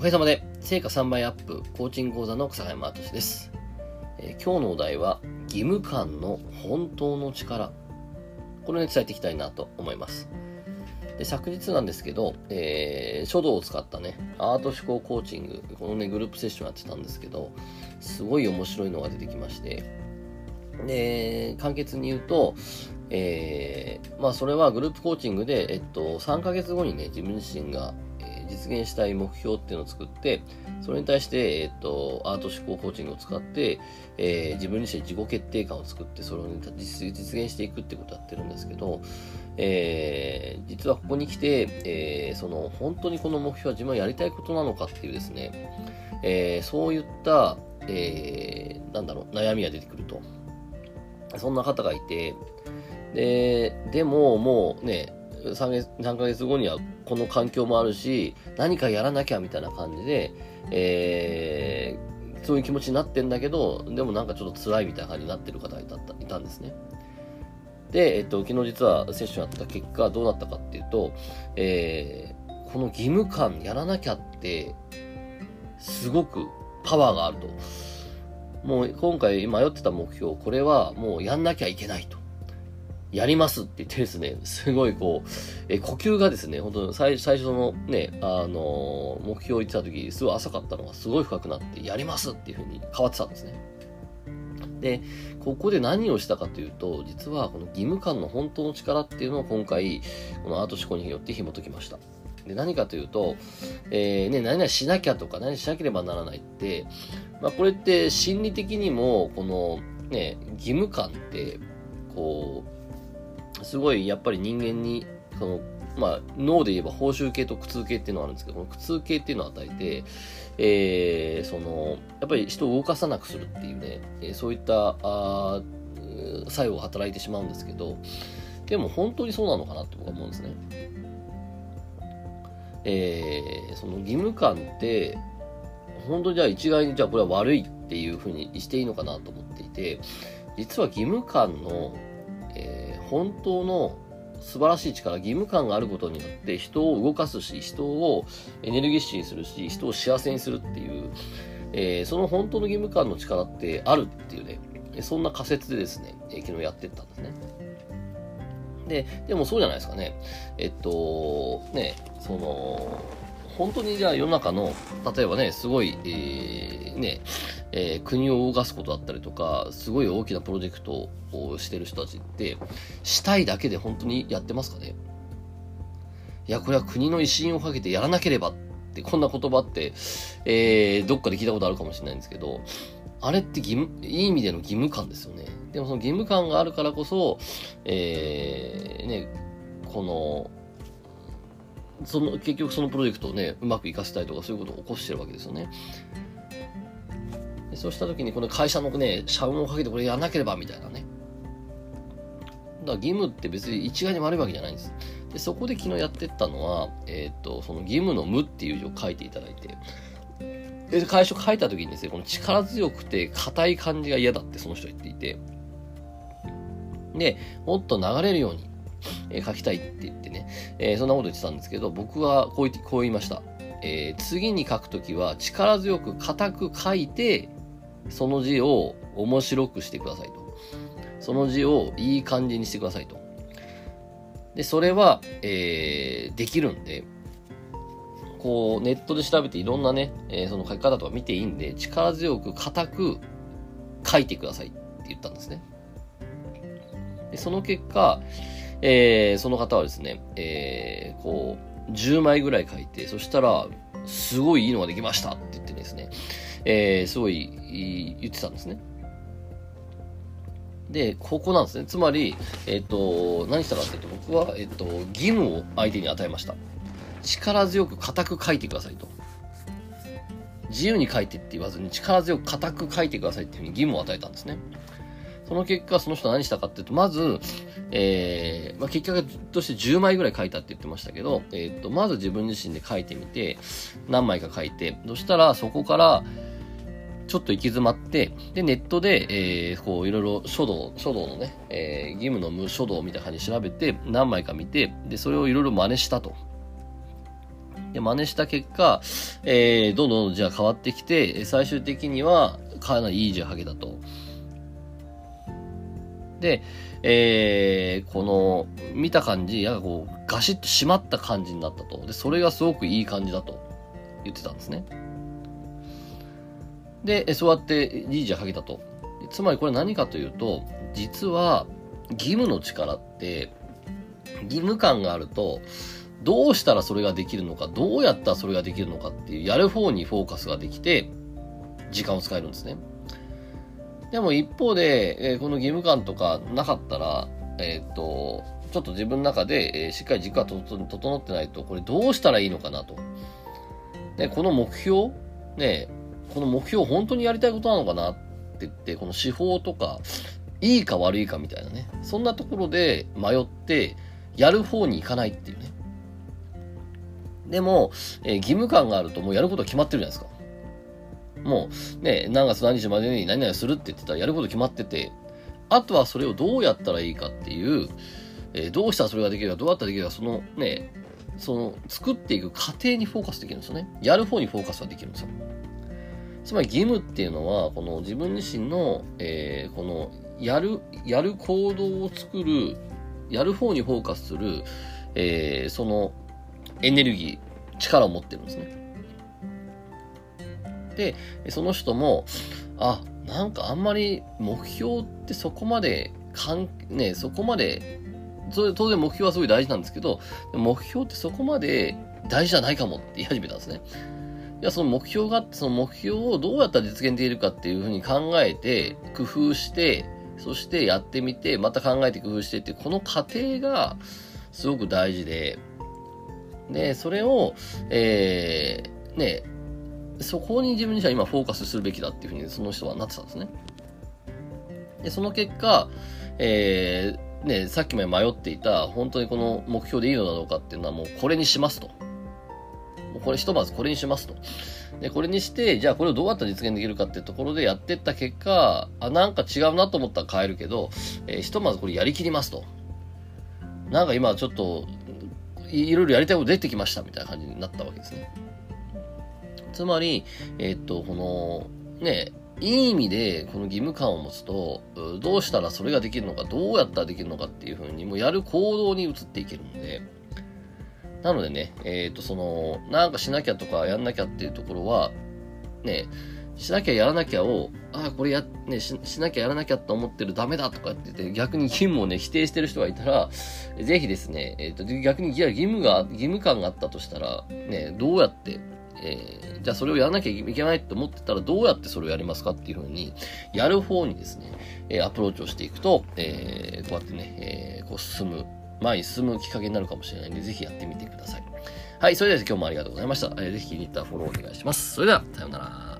おかげさまで、成果3倍アップ、コーチング講座の草山敦です、えー、今日のお題は、義務感の本当の力。これを、ね、伝えていきたいなと思います。で昨日なんですけど、えー、書道を使ったね、アート思考コーチング、このね、グループセッションやってたんですけど、すごい面白いのが出てきまして、で、簡潔に言うと、えー、まあそれはグループコーチングで、えっと、3ヶ月後にね、自分自身が、実現したい目標っていうのを作って、それに対して、えっと、アート思考コーチングを使って、えー、自分自身自己決定感を作って、それを、ね、実現していくってことをやってるんですけど、えー、実はここに来て、えー、その、本当にこの目標は自分はやりたいことなのかっていうですね、えー、そういった、えー、なんだろう、悩みが出てくると。そんな方がいて、で、でももうね、3, 月3ヶ月後にはこの環境もあるし、何かやらなきゃみたいな感じで、えー、そういう気持ちになってんだけど、でもなんかちょっと辛いみたいな感じになってる方がいたいたんですね。で、えっと、昨日実はセッションやった結果どうなったかっていうと、えー、この義務感やらなきゃって、すごくパワーがあると。もう今回迷ってた目標、これはもうやんなきゃいけないと。やりますって言ってですね、すごいこう、え呼吸がですね、本当に最最初のね、あのー、目標を言ってた時、すごい浅かったのがすごい深くなって、やりますっていう風に変わってたんですね。で、ここで何をしたかというと、実はこの義務感の本当の力っていうのを今回、このアート思考によって紐解きました。で、何かというと、えー、ね、何々しなきゃとか、何しなければならないって、まあこれって心理的にも、このね、義務感って、こう、すごいやっぱり人間に、その、まあ、脳で言えば報酬系と苦痛系っていうのがあるんですけど、この苦痛系っていうのを与えて、えー、その、やっぱり人を動かさなくするっていうね、えー、そういったあ作用が働いてしまうんですけど、でも本当にそうなのかなって僕は思うんですね。えー、その義務感って、本当にじゃあ一概にじゃあこれは悪いっていうふうにしていいのかなと思っていて、実は義務感のえー本当の素晴らしい力、義務感があることによって人を動かすし、人をエネルギッシュにするし、人を幸せにするっていう、えー、その本当の義務感の力ってあるっていうね、そんな仮説でですね、えー、昨日やってったんですね。で、でもそうじゃないですかね。えっと、ね、その、本当にじゃあ世の中の、例えばね、すごい、えー、ね、えー、国を動かすことだったりとか、すごい大きなプロジェクトをしてる人たちって、したいだけで本当にやってますかね？いや、これは国の威信をかけてやらなければって、こんな言葉って、えー、どっかで聞いたことあるかもしれないんですけど、あれって義務、いい意味での義務感ですよね。でもその義務感があるからこそ、えー、ね、この、その、結局そのプロジェクトをね、うまくいかせたいとかそういうことを起こしてるわけですよね。そうした時にこの会社のね、社運をかけてこれやらなければみたいなね。だから義務って別に一概に悪いわけじゃないんです。で、そこで昨日やってったのは、えっ、と、その義務の無っていう字を書いていただいて、で、会社書いた時にですね、この力強くて硬い感じが嫌だってその人言っていて、で、もっと流れるように、えー、書きたいって言ってね、えー、そんなこと言ってたんですけど、僕はこう言って、こう言いました。えー、次に書くときは力強く硬く書いて、その字を面白くしてくださいと。その字をいい感じにしてくださいと。で、それは、えー、できるんで、こう、ネットで調べていろんなね、えー、その書き方とか見ていいんで、力強く硬く書いてくださいって言ったんですね。でその結果、えー、その方はですね、えー、こう、10枚ぐらい書いて、そしたら、すごいいいのができましたって言ってですね、えー、すごい言ってたんですね。で、ここなんですね。つまり、えっ、と、何したかっていうと、僕は、えっ、と、義務を相手に与えました。力強く固く書いてくださいと。自由に書いてって言わずに、力強く固く書いてくださいっていうふうに義務を与えたんですね。その結果、その人は何したかっていうと、まず、えー、まあ、結果として10枚ぐらい書いたって言ってましたけど、えっ、ー、と、まず自分自身で書いてみて、何枚か書いて、そしたらそこから、ちょっと行き詰まって、で、ネットで、えー、こう、いろいろ書道、書道のね、えー、義務の無書道みたいな感じで調べて、何枚か見て、で、それをいろいろ真似したと。で、真似した結果、えー、どんどんじゃあ変わってきて、最終的にはかなりいい字をはげたと。で、えー、この、見た感じ、やこう、ガシッと締まった感じになったと。で、それがすごくいい感じだと言ってたんですね。で、そうやっていい字をはげたと。つまりこれ何かというと、実は、義務の力って、義務感があると、どうしたらそれができるのか、どうやったらそれができるのかっていう、やる方にフォーカスができて、時間を使えるんですね。でも一方で、えー、この義務感とかなかったら、えー、っと、ちょっと自分の中で、えー、しっかり軸が整ってないと、これどうしたらいいのかなと。で、この目標ね、この目標本当にやりたいことなのかなって言って、この手法とか、いいか悪いかみたいなね。そんなところで迷って、やる方に行かないっていうね。でも、えー、義務感があるともうやること決まってるじゃないですか。もう、ね、何月何日までに何々するって言ってたらやること決まってて、あとはそれをどうやったらいいかっていう、えー、どうしたらそれができるか、どうやったらできるか、そのね、その作っていく過程にフォーカスできるんですよね。やる方にフォーカスができるんですよ。つまり義務っていうのは、この自分自身の、えー、この、やる、やる行動を作る、やる方にフォーカスする、えー、そのエネルギー、力を持ってるんですね。で、その人も、あ、なんかあんまり目標ってそこまで、かん、ね、そこまで、それ当然目標はすごい大事なんですけど、目標ってそこまで大事じゃないかもって言い始めたんですね。いや、その目標があって、その目標をどうやったら実現できるかっていうふうに考えて、工夫して、そしてやってみて、また考えて工夫してって、この過程がすごく大事で、で、それを、えー、ね、そこに自分自身は今フォーカスするべきだっていうふうにその人はなってたんですね。で、その結果、えー、ね、さっきまで迷っていた、本当にこの目標でいいのだろうかっていうのはもうこれにしますと。もうこれひとまずこれにしますと。で、これにして、じゃあこれをどうやったら実現できるかっていうところでやっていった結果、あ、なんか違うなと思ったら変えるけど、えー、ひとまずこれやりきりますと。なんか今ちょっと、いろいろやりたいこと出てきましたみたいな感じになったわけですね。つまり、えっと、この、ね、いい意味でこの義務感を持つと、どうしたらそれができるのか、どうやったらできるのかっていうふうに、もうやる行動に移っていけるので、なのでね、えっ、と、その、なんかしなきゃとかやんなきゃっていうところは、ね、しなきゃやらなきゃを、ああ、これや、ねし、しなきゃやらなきゃと思ってるダメだとかって言って、逆に義務をね、否定してる人がいたら、ぜひですね、えっ、ー、と、逆に義務が、義務感があったとしたら、ね、どうやって、えー、じゃあそれをやらなきゃいけないって思ってたらどうやってそれをやりますかっていうふうに、やる方にですね、えアプローチをしていくと、えー、こうやってね、え、こう進む、前に進むきっかけになるかもしれないんで、ぜひやってみてください。はい、それでは今日もありがとうございました。えー、ぜひ気に入ったフォローお願いします。それでは、さようなら。